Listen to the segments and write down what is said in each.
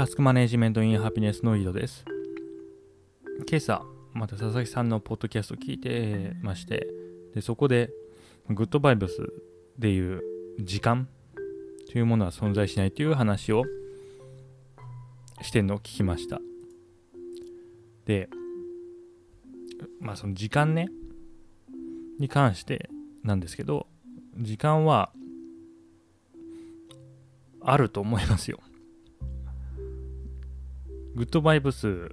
タスクマネジメントインハピネスの井戸です。今朝、また佐々木さんのポッドキャストを聞いてまして、でそこで、グッドバイブスでいう時間というものは存在しないという話をしてるのを聞きました。で、まあその時間ね、に関してなんですけど、時間はあると思いますよ。グッドバイブス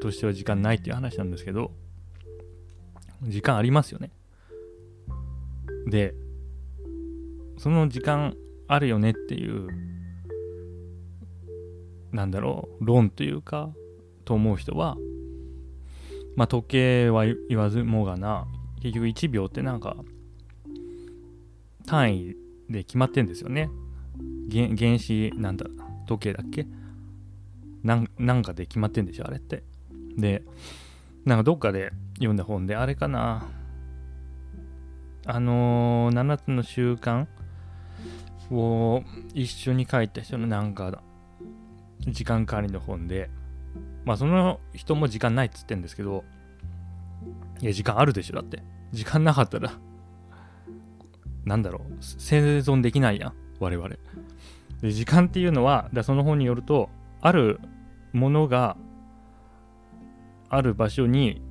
としては時間ないっていう話なんですけど、時間ありますよね。で、その時間あるよねっていう、なんだろう、論というか、と思う人は、まあ時計は言わずもがな、結局1秒ってなんか、単位で決まってんですよね。原原子なんだ時計だっけ？なんなんかで決まってんでしょあれって。でなんかどっかで読んだ本であれかな。あのー、7つの習慣を一緒に書いた人のなんか時間管理の本でまあその人も時間ないっつってんですけどいや時間あるでしょだって。時間なかったらなんだろう生存できないやん我々。で時間っていうのはだその本によるとあるものがある場所に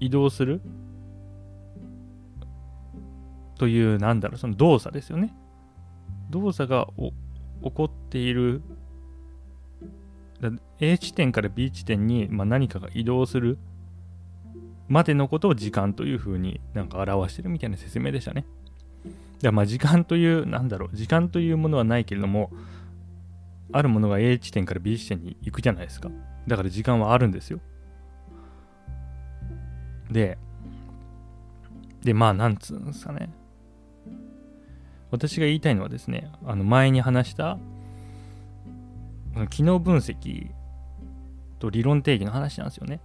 移動する？というなんだろうその動作ですよね動作が起こっている A 地点から B 地点に、まあ、何かが移動するまでのことを時間というふうになんか表してるみたいな説明でしたね。でまあ時間という、なんだろう、時間というものはないけれども、あるものが A 地点から B 地点に行くじゃないですか。だから時間はあるんですよ。で、で、まあ、なんつうんですかね。私が言いたいのはですね、あの前に話した、機能分析と理論定義の話なんですよね。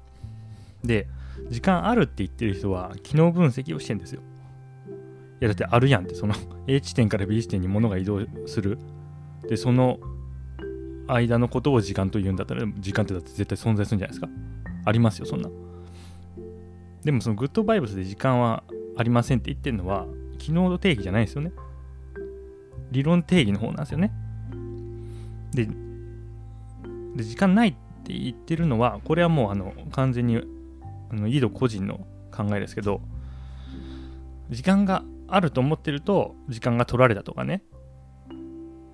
で、時間あるって言ってる人は機能分析をしてんですよ。いやだってあるやんってその A 地点から B 地点に物が移動するでその間のことを時間と言うんだったら時間ってだって絶対存在するんじゃないですか？ありますよそんな。でもそのグッドバイブスで時間はありませんって言ってるのは機能の定義じゃないですよね。理論定義の方なんですよね。でで時間ないって言ってるのはこれはもうあの完全にあの井戸個人の考えですけど時間があると思ってると時間が取られたとかね。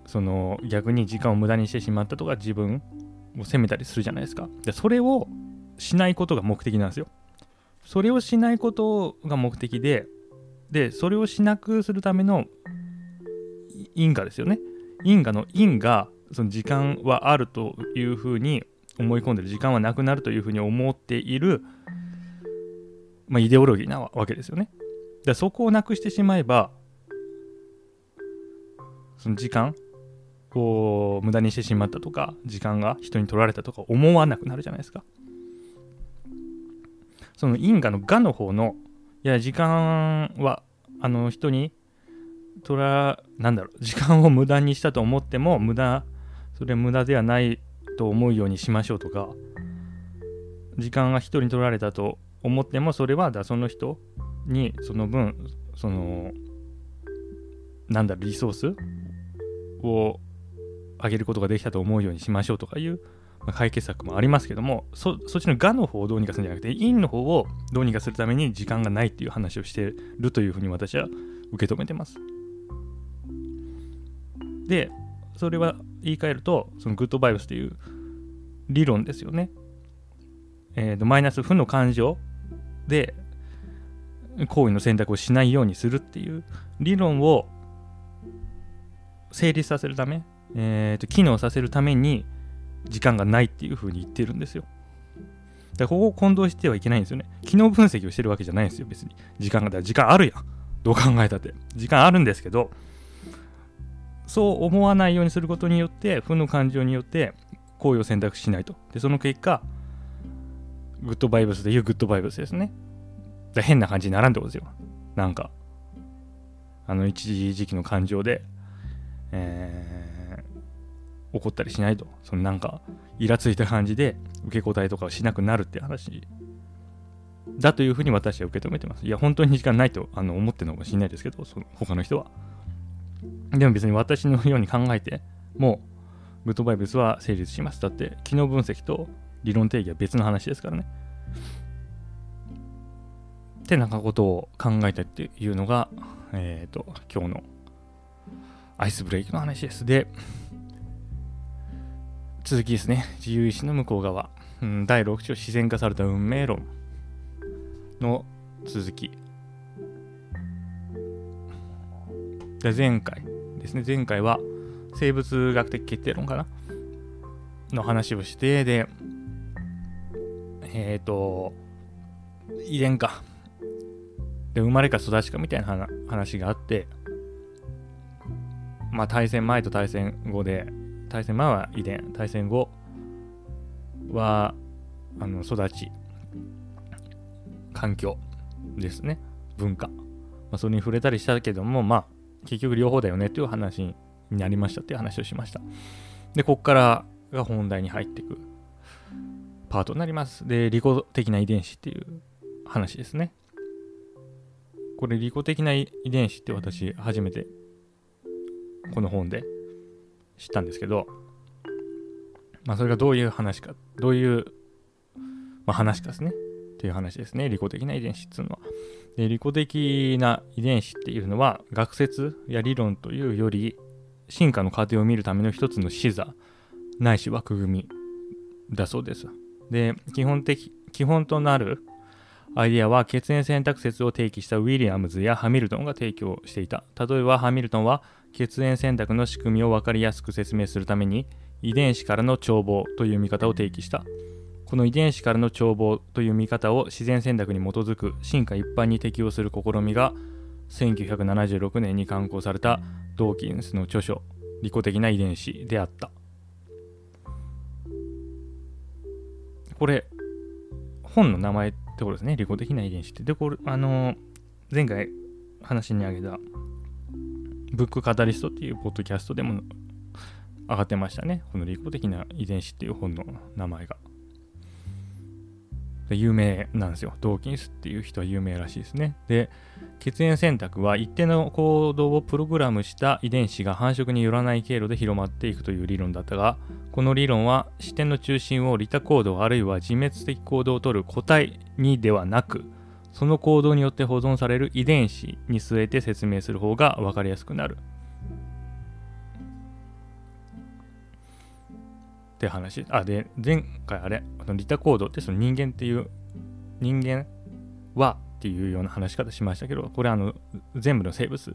その逆に時間を無駄にしてしまったとか自分を責めたりするじゃないですか。でそれをしないことが目的なんですよ。それをしないことが目的ででそれをしなくするための因果ですよね。因果の因がその時間はあるというふうに思い込んでる時間はなくなるというふうに思っている、まあ、イデオロギーなわけですよね。でそこをなくしてしまえばその時間を無駄にしてしまったとか時間が人に取られたとか思わなくなるじゃないですか。その因果の我の方のいや時間はあの人に取らなんだろう時間を無駄にしたと思っても無駄それ無駄ではないと思うようにしましょうとか時間が人に取られたと思ってもそれはだその人にその分そのなんだろリソースを上げることができたと思うようにしましょうとかいう、解決策もありますけどもそっちのがの方をどうにかするんじゃなくて陰の方をどうにかするために時間がないっていう話をしてるというふうに私は受け止めてます。でそれは言い換えるとそのグッドバイブスという理論ですよね。えーと、マイナス負の感情で行為の選択をしないようにするっていう理論を成立させるため、えーと、機能させるために時間がないっていうふうに言ってるんですよ。だからここを混同してはいけないんですよね。機能分析をしてるわけじゃないんですよ、別に。時間が、だ時間あるやん。どう考えたって。時間あるんですけど、そう思わないようにすることによって、負の感情によって行為を選択しないと。で、その結果、グッドバイブスでいうグッドバイブスですね。で変な感じにならんってことですよ。なんか、あの一時期の感情で、え怒ったりしないと。そのなんかイラついた感じで受け答えとかをしなくなるって話。だというふうに私は受け止めてます。いや本当に時間ないとあの思ってるのかもしれないですけどその他の人は。でも別に私のように考えてもうグッドバイブスは成立します。だって機能分析と理論定義は別の話ですからね。ってなんかことを考えたっていうのがえっ、ー、と今日のアイスブレイクの話です。で続きですね。自由意志の向こう側。うん、第6章自然化された運命論の続き。で前回ですね。前回は生物学的決定論かな？の話をして、で、えっ、ー、と、遺伝か。で、生まれか育ちかみたいな話があって、まあ対戦前と対戦後で対戦前は遺伝対戦後はあの育ち環境ですね。文化、まあ、それに触れたりしたけどもまあ結局両方だよねっていう話になりましたっていう話をしました。でこっからが本題に入っていくパートになります。で利己的な遺伝子っていう話。ですねこれ利己的な遺伝子って私初めてこの本で知ったんですけど、まあ、それがどういう話か、どういう、まあ、話かですね。っていう話ですね。利己的な遺伝子っていうのは。で利己的な遺伝子っていうのは、学説や理論というより、進化の過程を見るための一つの視座、ないし枠組みだそうです。で、基本的、基本となるアイデアは血縁選択説を提起したウィリアムズやハミルトンが提供していた。例えばハミルトンは血縁選択の仕組みを分かりやすく説明するために遺伝子からの眺望という見方を提起した。この遺伝子からの眺望という見方を自然選択に基づく進化一般に適用する試みが1976年に刊行されたドーキンスの著書「利己的な遺伝子」であった。これ本の名前ってことですね。利己的な遺伝子って。で、これ、あの、前回話に挙げた、ブックカタリストっていうポッドキャストでも上がってましたね。この利己的な遺伝子っていう本の名前が。で有名なんですよ。ドーキンスっていう人は有名らしいですね。で、血縁選択は一定の行動をプログラムした遺伝子が繁殖によらない経路で広まっていくという理論だったが、この理論は視点の中心を利他行動あるいは自滅的行動をとる個体にではなく、その行動によって保存される遺伝子に据えて説明する方が分かりやすくなる。って話。あ、で、前回あれ、あの利他行動ってその人間っていう、人間はっていうような話し方しましたけど、これあの、全部の生物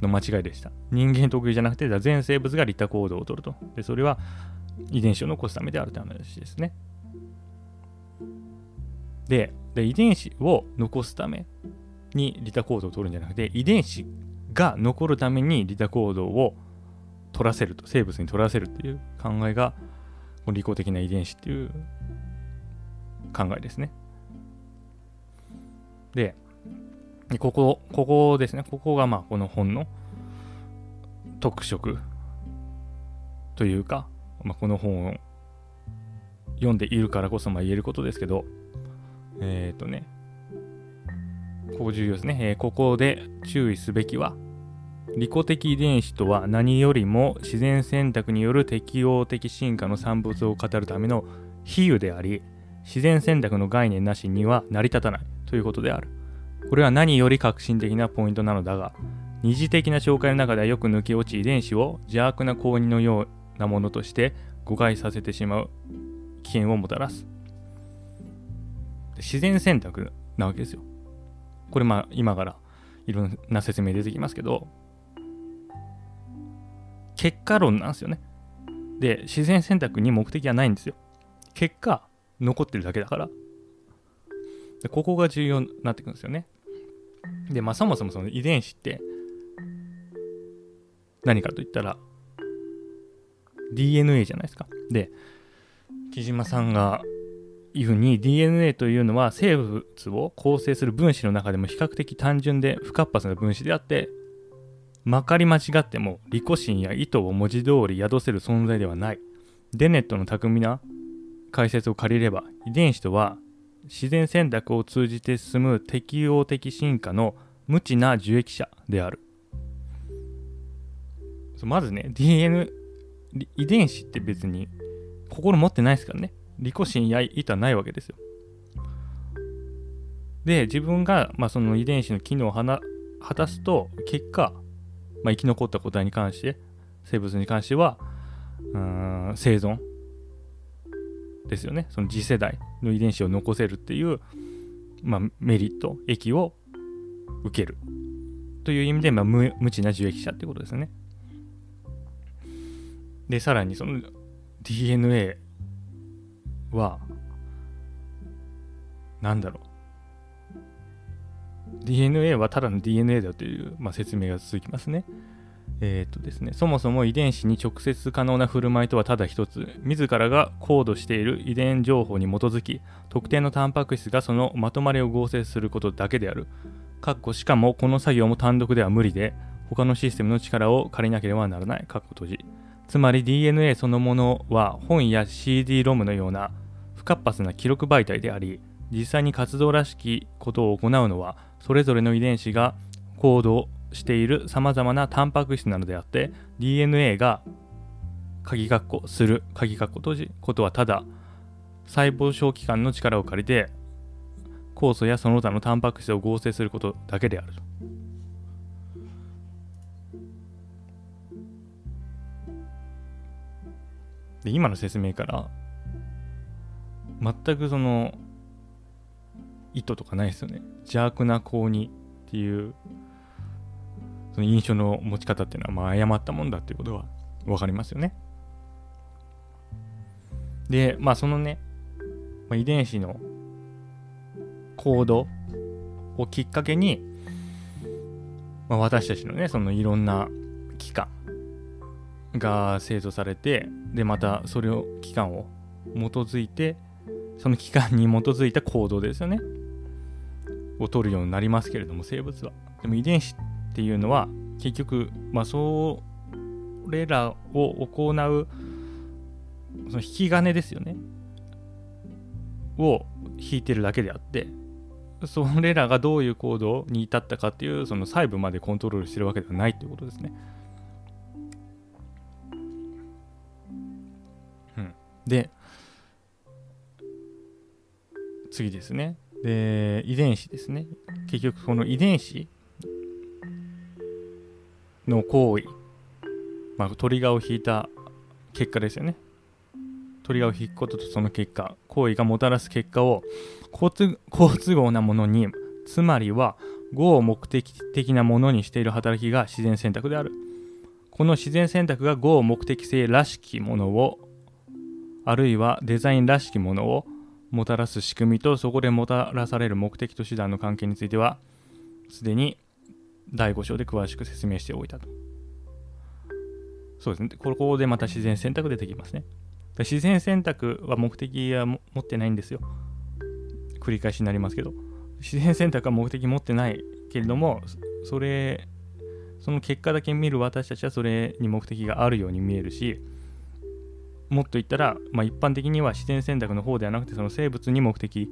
の間違いでした。人間特有じゃなくて、全生物が利他行動をとると。で、それは遺伝子を残すためであるという話ですね。でで、遺伝子を残すために利他行動を取るんじゃなくて、遺伝子が残るために利他行動を取らせると、生物に取らせるっていう考えが、利己的な遺伝子っていう考えですね。で、ここ、ここですね。ここがまあこの本の特色というか、まあ、この本を読んでいるからこそまあ言えることですけど、えっ、ー、とね、ここ重要ですね、えー、ここで注意すべきは、利己的遺伝子とは何よりも自然選択による適応的進化の産物を語るための比喩であり、自然選択の概念なしには成り立たないということである。これは何より革新的なポイントなのだが、二次的な紹介の中ではよく抜け落ち遺伝子を邪悪な公認のようなものとして誤解させてしまう危険をもたらす。自然選択なわけですよ。これまあ今からいろんな説明出てきますけど、結果論なんですよね。で、自然選択に目的はないんですよ。結果、残ってるだけだから。でここが重要になってくるんですよね。で、まあそもそもその遺伝子って何かといったら DNA じゃないですか。で、木島さんが言うに DNA というのは生物を構成する分子の中でも比較的単純で不活発な分子であってまかり間違っても利己心や意図を文字通り宿せる存在ではない。デネットの巧みな解説を借りれば遺伝子とは自然選択を通じて進む適応的進化の無知な受益者である。まずね DNA 遺伝子って別に心持ってないですからね。利己心や意図はないわけですよ。で自分が、まあ、その遺伝子の機能を果たすと結果、まあ、生き残った個体に関して生物に関してはうん生存ですよね。その次世代の遺伝子を残せるっていう、まあ、メリット益を受ける。という意味で、まあ、無無知な受益者ってことですね。でさらにその DNA は何だろう DNA はただの DNA だという、まあ、説明が続きますね。えー、っとですね、そもそも遺伝子に直接可能な振る舞いとはただ一つ、自らがコードしている遺伝情報に基づき、特定のタンパク質がそのまとまりを合成することだけである。かっこしかもこの作業も単独では無理で、他のシステムの力を借りなければならない。かっこ閉じ。つまり DNA そのものは本や CD-ROM のような不活発な記録媒体であり、実際に活動らしきことを行うのは、それぞれの遺伝子がコードしている様々なタンパク質なのであって DNA が鍵括弧する鍵括弧閉じことはただ細胞小器官の力を借りて酵素やその他のタンパク質を合成することだけであると。で今の説明から全くその意図とかないですよね邪悪な高にっていうその印象の持ち方っていうのはまあ誤ったもんだっていうことが分かりますよね。で、まあそのね、まあ、遺伝子のコードをきっかけに、まあ、私たちのね、そのいろんな機関が製造されて、で、またそれを、機関を基づいて、その機関に基づいた行動ですよね。を取るようになりますけれども、生物は。でも遺伝子っていうのは結局、まあ、それらを行うその引き金ですよねを引いてるだけであってそれらがどういう行動に至ったかっていうその細部までコントロールしてるわけではないということですね。で次ですね。で遺伝子ですね。結局この遺伝子の行為、まあ、トリガーを引いた結果ですよね。トリガーを引くこととその結果、行為がもたらす結果を好都合なものに、つまりは合を目的的なものにしている働きが自然選択である。この自然選択が合目的性らしきものを、あるいはデザインらしきものをもたらす仕組みとそこでもたらされる目的と手段の関係については、すでに第5章で詳しく説明しておいたと。そうですね。ここでまた自然選択出てきますね。自然選択は目的は持ってないんですよ。繰り返しになりますけど。自然選択は目的持ってないけれども、それ、その結果だけ見る私たちはそれに目的があるように見えるし、もっと言ったら、まあ、一般的には自然選択の方ではなくて、その生物に目的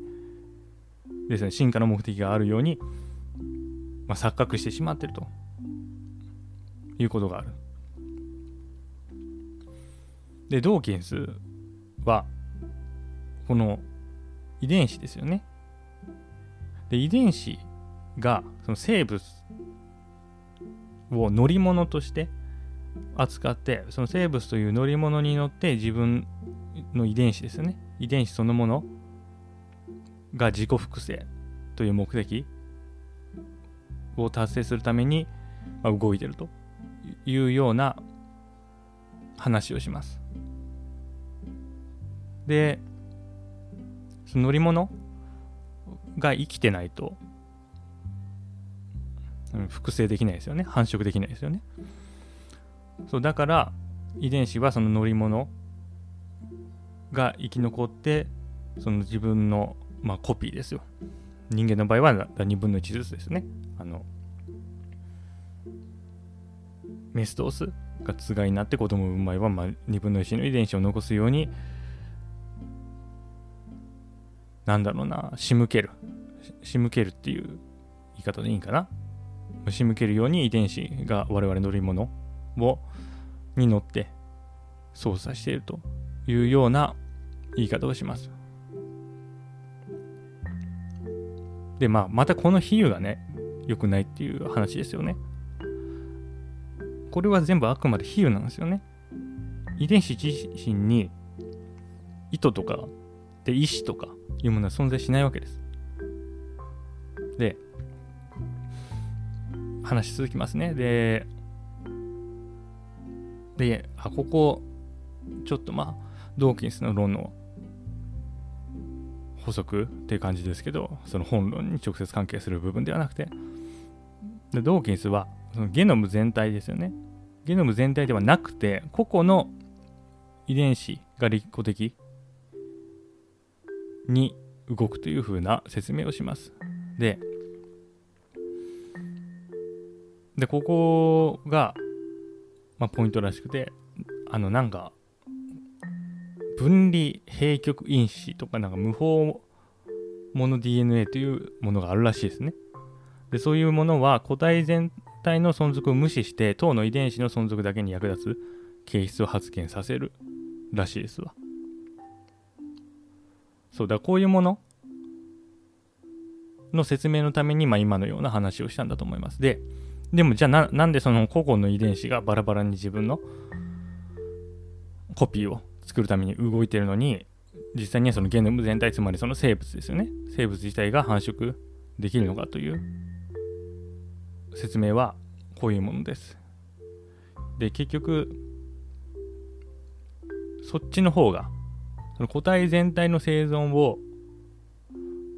ですね、進化の目的があるようにまあ、錯覚してしまっているということがある。で、ドーキンスは、この遺伝子ですよね。で、遺伝子がその生物を乗り物として扱って、その生物という乗り物に乗って自分の遺伝子ですよね。遺伝子そのものが自己複製という目的を達成するために、ま、動いてるというような話をします。で、その乗り物が生きてないと、うん、複製できないですよね。繁殖できないですよね。そうだから遺伝子はその乗り物が生き残ってその自分の、まあ、コピーですよ。人間の場合は2分の1ずつですね。あのメスとオスがつがいになって子供を産む場合は、まあ、2分の1の遺伝子を残すようになんだろうな仕向ける仕向けるっていう言い方でいいんかな仕向けるように遺伝子が我々乗り物をに乗って操作しているというような言い方をします。で、まあ、またこの比喩がね、良くないっていう話ですよね。これは全部あくまで比喩なんですよね。遺伝子自身に意図とかで意思とかいうものは存在しないわけです。で、話し続きますね。で、で、あ、ここ、ちょっとまあ、ドーキンスの論の補足っていう感じですけど、その本論に直接関係する部分ではなくて、でドーキンスはそのゲノム全体ですよね。ゲノム全体ではなくて、個々の遺伝子が立個的に動くというふうな説明をします。で、で、ここが、まあ、ポイントらしくて、あの、なんか、分離閉極因子とかなんか無法モノ DNA というものがあるらしいですね。でそういうものは個体全体の存続を無視して糖の遺伝子の存続だけに役立つ形質を発現させるらしいですわ。そうだこういうものの説明のために、まあ、今のような話をしたんだと思います。で、でもじゃあななんでその個々の遺伝子がバラバラに自分のコピーを作るために動いてるのに実際にはそのゲノム全体つまりその生物ですよね。生物自体が繁殖できるのかという説明はこういうものです。で結局そっちの方がその個体全体の生存を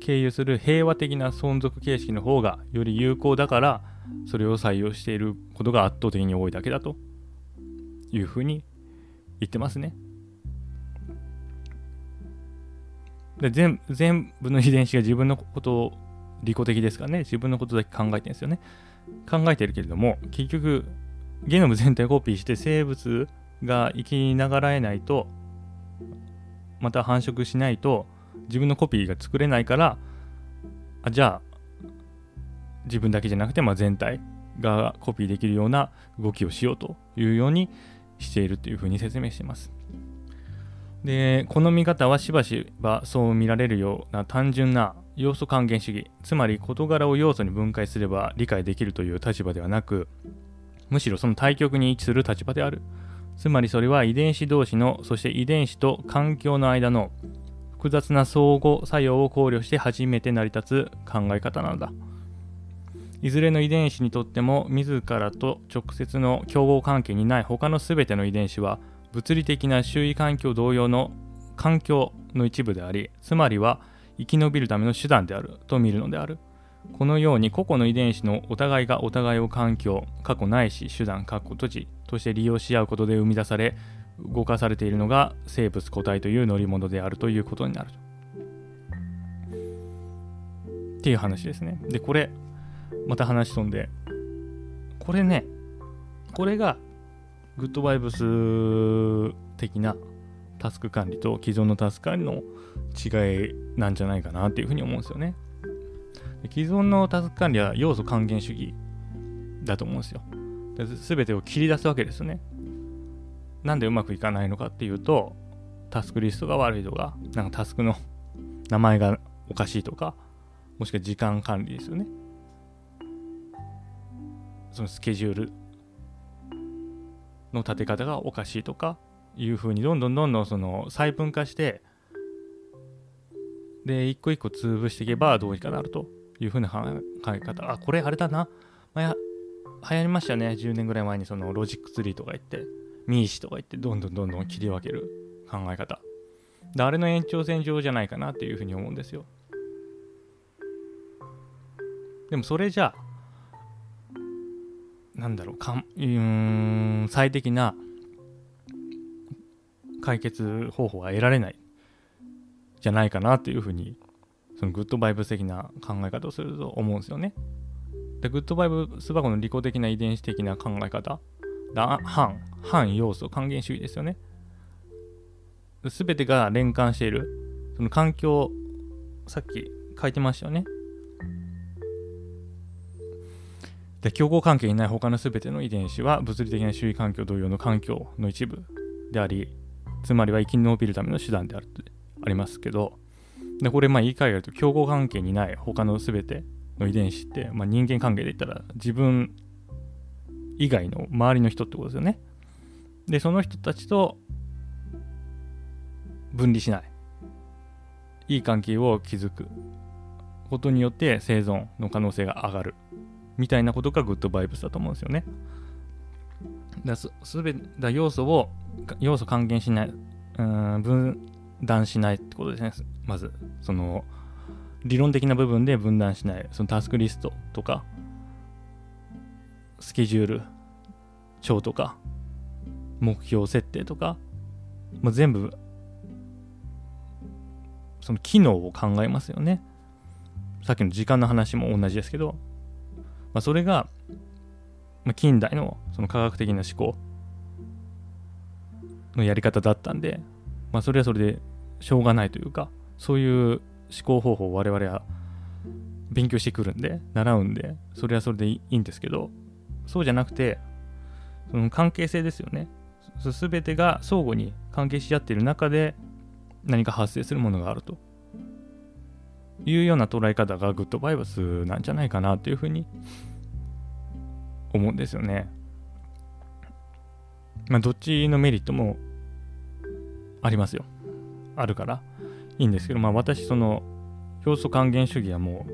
経由する平和的な存続形式の方がより有効だからそれを採用していることが圧倒的に多いだけだというふうに言ってますね。で全全部の遺伝子が自分のことを利己的ですからね、自分のことだけ考えてるんですよね。考えてるけれども、結局、ゲノム全体をコピーして生物が生きながらえないと、また繁殖しないと、自分のコピーが作れないから、あじゃあ、自分だけじゃなくて、まあ、全体がコピーできるような動きをしようというようにしているというふうに説明しています。で、この見方はしばしばそう見られるような単純な要素還元主義、つまり事柄を要素に分解すれば理解できるという立場ではなく、むしろその対極に位置する立場である。つまりそれは遺伝子同士の、そして遺伝子と環境の間の複雑な相互作用を考慮して初めて成り立つ考え方なのだ。いずれの遺伝子にとっても自らと直接の競合関係にない他の全ての遺伝子は物理的な周囲環境同様の環境の一部でありつまりは生き延びるための手段であると見るのである。このように個々の遺伝子のお互いがお互いを環境過去ないし手段過去土地として利用し合うことで生み出され動かされているのが生物個体という乗り物であるということになるっていう話ですね。でこれまた話飛んでこれねこれがグッドバイブス的なタスク管理と既存のタスク管理の違いなんじゃないかなっていうふうに思うんですよね。既存のタスク管理は要素還元主義だと思うんですよ。全てを切り出すわけですよね。なんでうまくいかないのかっていうと、タスクリストが悪いとか、なんかタスクの名前がおかしいとか、もしくは時間管理ですよね。そのスケジュールの立て方がおかしいとかいうふうにどんどんどんどんその細分化してで一個一個潰していけばどうにかなるというふうな考え 方。あこれあれだな、まあ、流行りましたね。10年ぐらい前にそのロジックツリーとか言って MECE とか言ってどんどんどんどん切り分ける考え方。であれの延長線上じゃないかなっていうふうに思うんですよ。でもそれじゃあなんだろうかんうん最適な解決方法が得られないじゃないかなっていうふうにそのグッドバイブス的な考え方をすると思うんですよね。でグッドバイブス箱の利己的な遺伝子的な考え方だ反反要素還元主義ですよね。全てが連関している。その環境さっき書いてましたよね。で競合関係にない他の全ての遺伝子は物理的な周囲環境同様の環境の一部でありつまりは生き延びるための手段であるとありますけどでこれまあ言い換えると競合関係にない他の全ての遺伝子って、まあ、人間関係で言ったら自分以外の周りの人ってことですよね。でその人たちと分離しない。いい関係を築くことによって生存の可能性が上がる。みたいなことがグッドバイブスだと思うんですよね。だすべて要素を要素還元しないうん分断しないってことですね。まずその理論的な部分で分断しない。そのタスクリストとかスケジュール帳とか目標設定とか、まあ、全部その機能を考えますよね。さっきの時間の話も同じですけど、まあ、それが、ま、近代のその科学的な思考のやり方だったんで、まあ、それはそれでしょうがないというかそういう思考方法を我々は勉強してくるんで習うんでそれはそれでいいんですけどそうじゃなくてその関係性ですよね。全てが相互に関係し合っている中で何か発生するものがあると。いうような捉え方がグッドバイバスなんじゃないかなというふうに思うんですよね。まあどっちのメリットもありますよ。あるからいいんですけど、まあ私その要素還元主義はも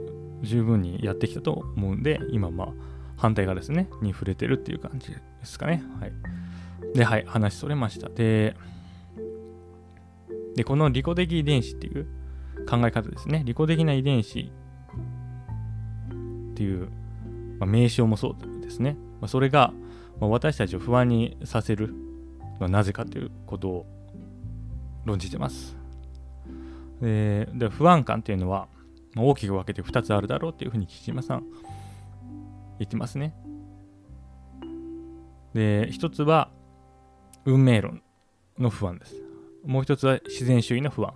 う十分にやってきたと思うんで、今まあ反対側ですね、に触れてるっていう感じですかね。はい。で、はい、話それました。で、でこの利己的遺伝子っていう考え方ですね。利己的な遺伝子っていう、まあ、名称もそうですね。まあ、それが、まあ、私たちを不安にさせるのはなぜかということを論じてます。でで不安感っていうのは、まあ、大きく分けて2つあるだろうっていうふうに木島さん言ってますね。で、1つは運命論の不安です。もう1つは自然主義の不安。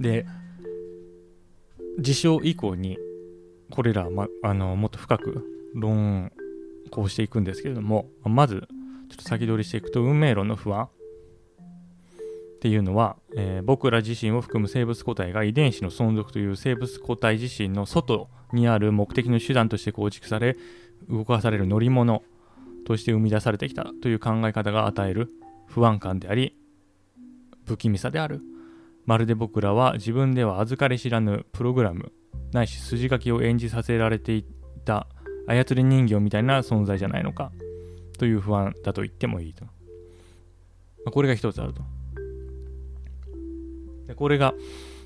で、事象以降にこれら、ま、あのもっと深く論考していくんですけれども、まずちょっと先取りしていくと運命論の不安っていうのは、えー、僕ら自身を含む生物個体が遺伝子の存続という生物個体自身の外にある目的の手段として構築され動かされる乗り物として生み出されてきたという考え方が与える不安感であり不気味さである。まるで僕らは自分では預かり知らぬプログラムないし筋書きを演じさせられていた操り人形みたいな存在じゃないのかという不安だと言ってもいいと。まこれが一つあると。でこれが、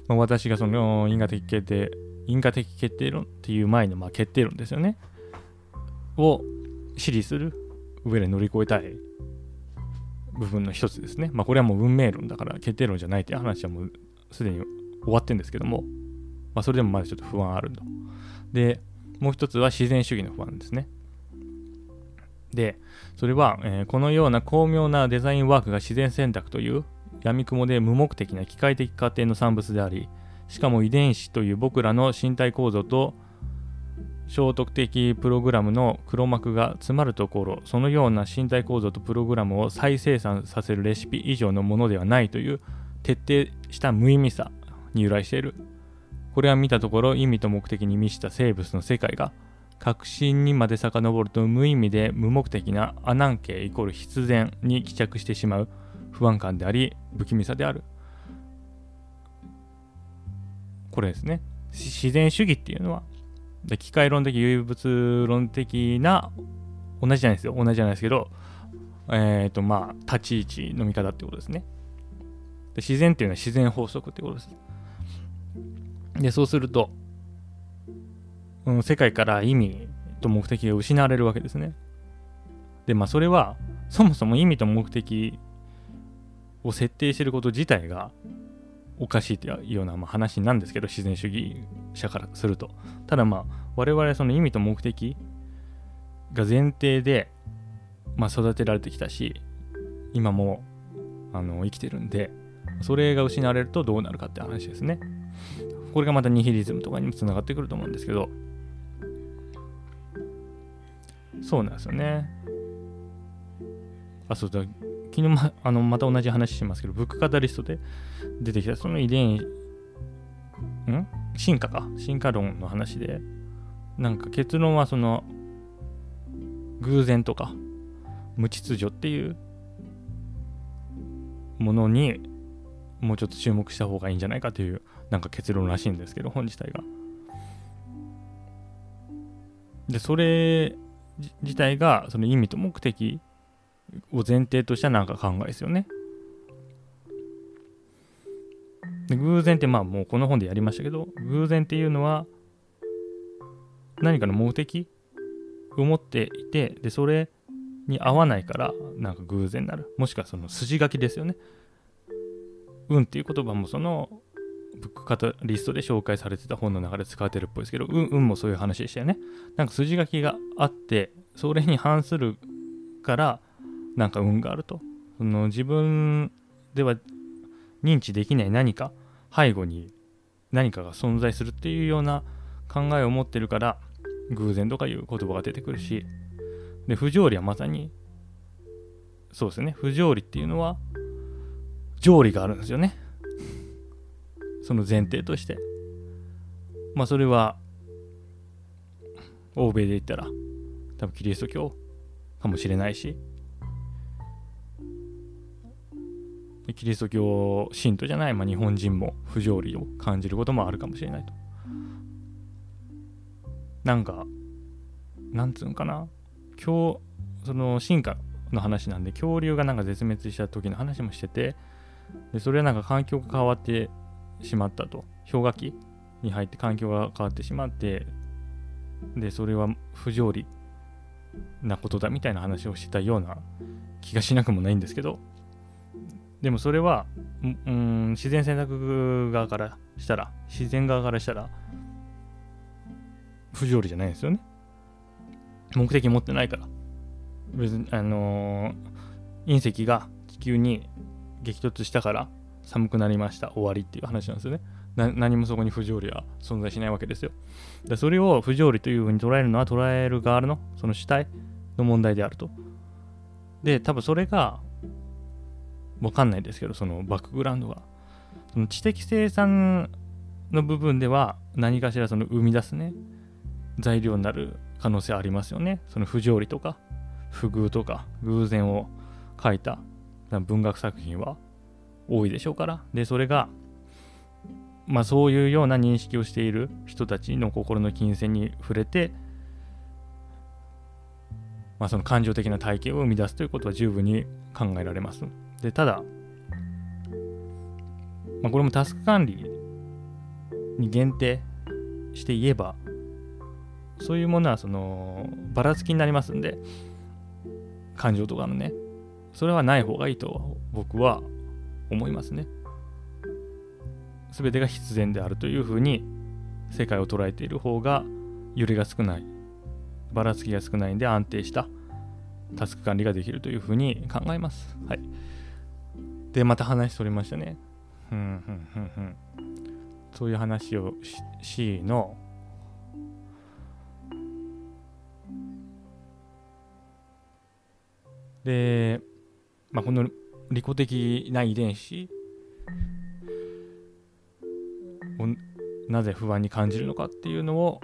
まあ、私がその因果的決定因果的決定論っていう前のまあ決定論ですよねを支持する上で乗り越えたい部分の一つですね。まあこれはもう運命論だから決定論じゃないっていう話はもうすでに終わってるんですけども、まあそれでもまだちょっと不安あると。で、もう一つは自然主義の不安ですね。で、それは、えー、このような巧妙なデザインワークが自然選択という闇雲で無目的な機械的過程の産物であり、しかも遺伝子という僕らの身体構造と聖徳的プログラムの黒幕が詰まるところ、そのような身体構造とプログラムを再生産させるレシピ以上のものではないという徹底した無意味さに由来している。これは見たところ意味と目的に満ちた生物の世界が革新にまで遡ると無意味で無目的なアナンケイコール必然に帰着してしまう不安感であり、不気味さである。これですね。自然主義っていうのは、で機械論的、唯物論的な、同じじゃないですよ。同じじゃないですけど、えっ、ー、と、まあ、立ち位置の見方ってことですね。で自然っていうのは自然法則ってことです。で、そうすると、うん、世界から意味と目的が失われるわけですね。で、まあ、それは、そもそも意味と目的を設定してること自体がおかしいというようなま話なんですけど自然主義者からすると。ただまあ我々その意味と目的が前提でまあ、育てられてきたし今もあの生きてるんでそれが失われるとどうなるかって話ですね。これがまたニヒリズムとかにもつながってくると思うんですけど。そうなんですよね。あそうだ。昨日まあのまた同じ話しますけどブックカタリストで出てきたその遺伝ん？進化か？進化論の話でなんか結論はその偶然とか無秩序っていうものにもうちょっと注目した方がいいんじゃないかというなんか結論らしいんですけど本自体が。でそれ自体がその意味と目的を前提としたなんか考えですよね。で偶然ってまあもうこの本でやりましたけど偶然っていうのは何かの目的を持っていてでそれに合わないからなんか偶然になる。もしくはその筋書きですよね。運っていう言葉もそのブックカタリストで紹介されてた本の中で使われてるっぽいですけど運運もそういう話でしたよね。なんか筋書きがあってそれに反するからなんか運があると。その自分では認知できない何か背後に何かが存在するっていうような考えを持ってるから偶然とかいう言葉が出てくるし。で不条理はまさにそうですね。不条理っていうのは条理があるんですよね。その前提として。まあそれは欧米で言ったら多分キリスト教かもしれないし。キリスト教信徒じゃない、まあ、日本人も不条理を感じることもあるかもしれないと。なんかなんつうんかな。今日その進化の話なんで恐竜がなんか絶滅した時の話もしててでそれはなんか環境が変わってしまったと。氷河期に入って環境が変わってしまってでそれは不条理なことだみたいな話をしてたような気がしなくもないんですけど。でもそれはうん自然選択側からしたら自然側からしたら不条理じゃないですよね。目的持ってないから。別にあのー、隕石が地球に激突したから寒くなりました終わりっていう話なんですよね。何もそこに不条理は存在しないわけですよ。でそれを不条理というふうに捉えるのは捉える側のその主体の問題であると。で多分それがわかんないですけどそのバックグラウンドが。その知的生産の部分では何かしらその生み出すね材料になる可能性ありますよね。その不条理とか不遇とか偶然を書いた文学作品は多いでしょうから。でそれがまあそういうような認識をしている人たちの心の金銭に触れてまあその感情的な体験を生み出すということは十分に考えられます。でただまあこれもタスク管理に限定して言えばそういうものはそのばらつきになりますんで感情とかのねそれはない方がいいと僕は思いますね。全てが必然であるというふうに世界を捉えている方が揺れが少ないばらつきが少ないんで安定したタスク管理ができるというふうに考えます。はい。でまた話それましたね。ふんふんふんふん。そういう話をしの。で、まあ、この利己的な遺伝子。をなぜ不安に感じるのかっていうのを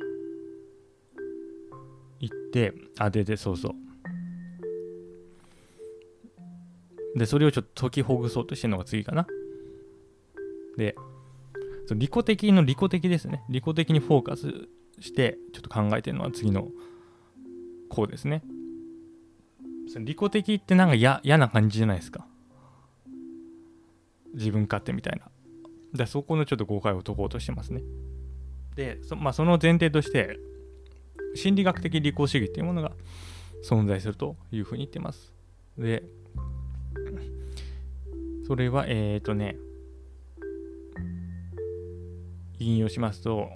言ってあででそうそうでそれをちょっと解きほぐそうとしてるのが次かな。で利己的の利己的ですね。利己的にフォーカスしてちょっと考えてるのは次の項ですね。利己的ってなんか嫌な感じじゃないですか。自分勝手みたいな。でそこのちょっと誤解を解こうとしてますね。でそ,、まあ、その前提として心理学的利己主義っていうものが存在するというふうに言ってます。でそれはえっ、ー、とね引用しますと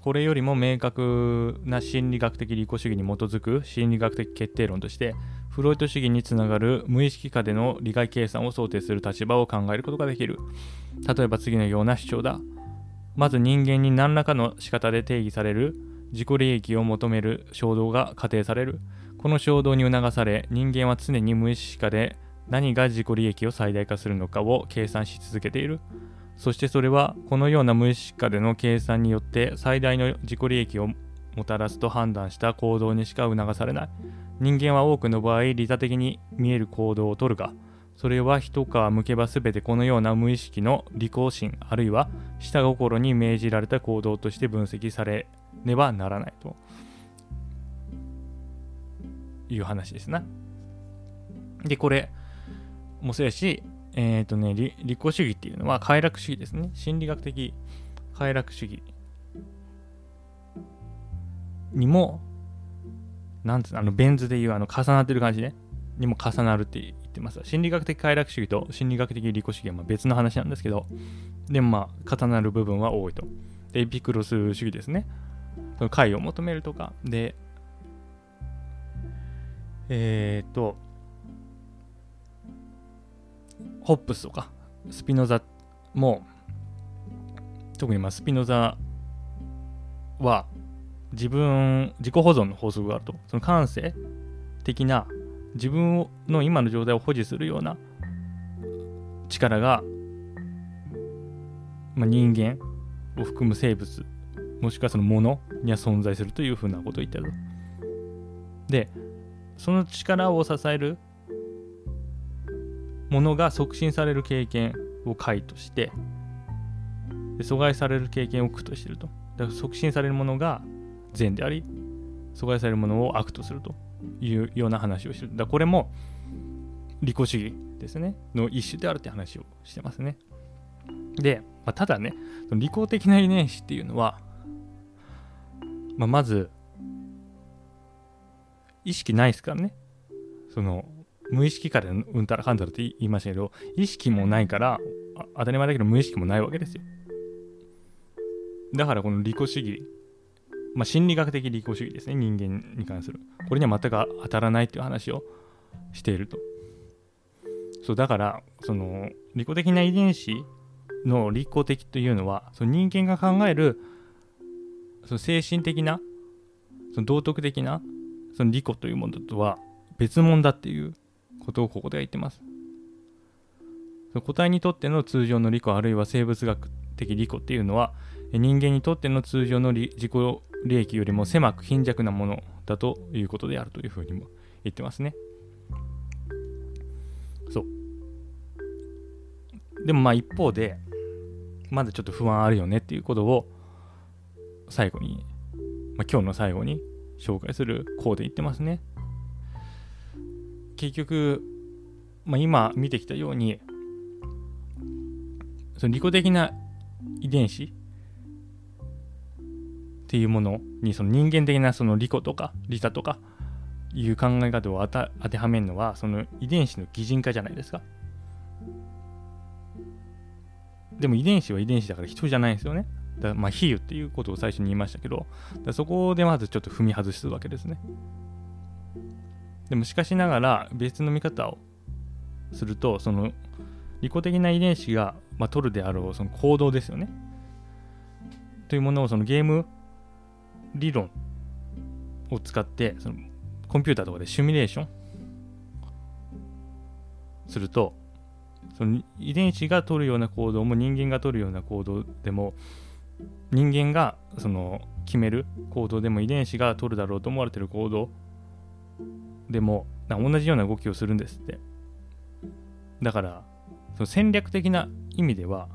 これよりも明確な心理学的利己主義に基づく心理学的決定論としてフロイト主義につながる無意識下での利害計算を想定する立場を考えることができる。例えば次のような主張だ。まず人間に何らかの仕方で定義される自己利益を求める衝動が仮定される。この衝動に促され人間は常に無意識下で何が自己利益を最大化するのかを計算し続けている。そしてそれはこのような無意識下での計算によって最大の自己利益をもたらすと判断した行動にしか促されない。人間は多くの場合利他的に見える行動をとるがそれは一皮むけば全てこのような無意識の利己心あるいは下心に命じられた行動として分析されねばならないと。いう話ですな。で、これもそうやし、えっ、ー、とね、利己主義っていうのは快楽主義ですね。心理学的快楽主義にも、なんつうの、あの、ベン図でいうあの重なってる感じね。にも重なるって言ってます。心理学的快楽主義と心理学的利己主義はま別の話なんですけど、でもまあ、重なる部分は多いと。で、エピクロス主義ですね。その解を求めるとか。で、えっ、ー、と、ホップスとか、スピノザも、特にまスピノザは、自分、自己保存の法則があると。その感性的な自分の今の状態を保持するような力が、まあ、人間を含む生物もしくはそのものには存在するというふうなことを言ってると。で、その力を支えるものが促進される経験を解としてで阻害される経験を苦としていると。だから促進されるものが善であり阻害されるものを悪とするというような話をしてる。だこれも利己主義ですね。の一種であるって話をしてますね。で、まあ、ただね利己的な遺伝子っていうのは、まあ、まず意識ないですからね。その無意識下でうんたらかんだらって言いましたけど意識もないから当たり前だけど無意識もないわけですよ。だからこの利己主義まあ心理学的利己主義ですね人間に関する。これには全く当たらないっていう話をしていると。そうだからその利己的な遺伝子の利己的というのはその人間が考えるその精神的なその道徳的なその利己というものとは別物だっていうことをここでは言ってます。個体にとっての通常の利己あるいは生物学的利己っていうのは人間にとっての通常の自己利益よりも狭く貧弱なものだということであるというふうにも言ってますね。そう。でもまあ一方でまだちょっと不安あるよねっていうことを最後に、まあ、今日の最後に紹介する項で言ってますね。結局、まあ、今見てきたようにその利己的な遺伝子っていうものにその人間的なその利己とか利他とかいう考え方を当てはめるのはその遺伝子の擬人化じゃないですか。でも遺伝子は遺伝子だから人じゃないんですよね。だまあ比喩っていうことを最初に言いましたけど、そこでまずちょっと踏み外すわけですね。でもしかしながら別の見方をすると、その利己的な遺伝子が、まあ、取るであろうその行動ですよね。というものをそのゲーム理論を使ってそのコンピューターとかでシミュレーションするとその遺伝子が取るような行動も人間が取るような行動でも人間がその決める行動でも遺伝子が取るだろうと思われてる行動でも同じような動きをするんですって。だからその戦略的な意味では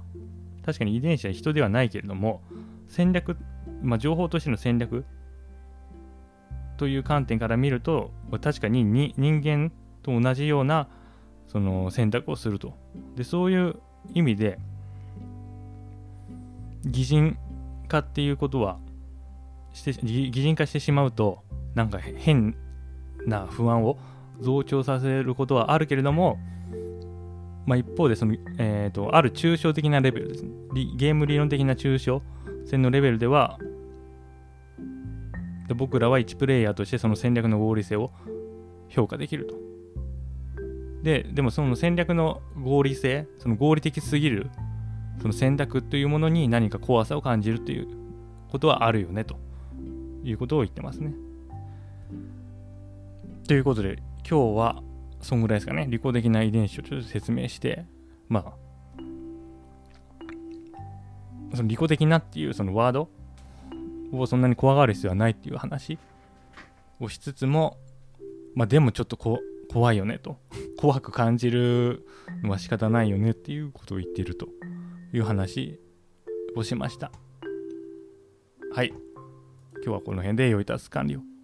確かに遺伝子は人ではないけれども戦略、まあ、情報としての戦略という観点から見ると確かに人間と同じようなその選択をすると。でそういう意味で擬人化っていうことはして擬人化してしまうとなんか変な不安を増長させることはあるけれども、まあ、一方でその、えーと、ある抽象的なレベルですねゲーム理論的な抽象戦のレベルではで僕らは1プレイヤーとしてその戦略の合理性を評価できるとででもその戦略の合理性その合理的すぎるその選択というものに何か怖さを感じるということはあるよねということを言ってますね。ということで今日はそんぐらいですかね。利己的な遺伝子をちょっと説明してまあその利己的なっていうそのワードをそんなに怖がる必要はないっていう話をしつつもまあでもちょっとこ怖いよねと。怖く感じるのは仕方ないよねっていうことを言ってるという話をしました。はい。今日はこの辺で良いタス完了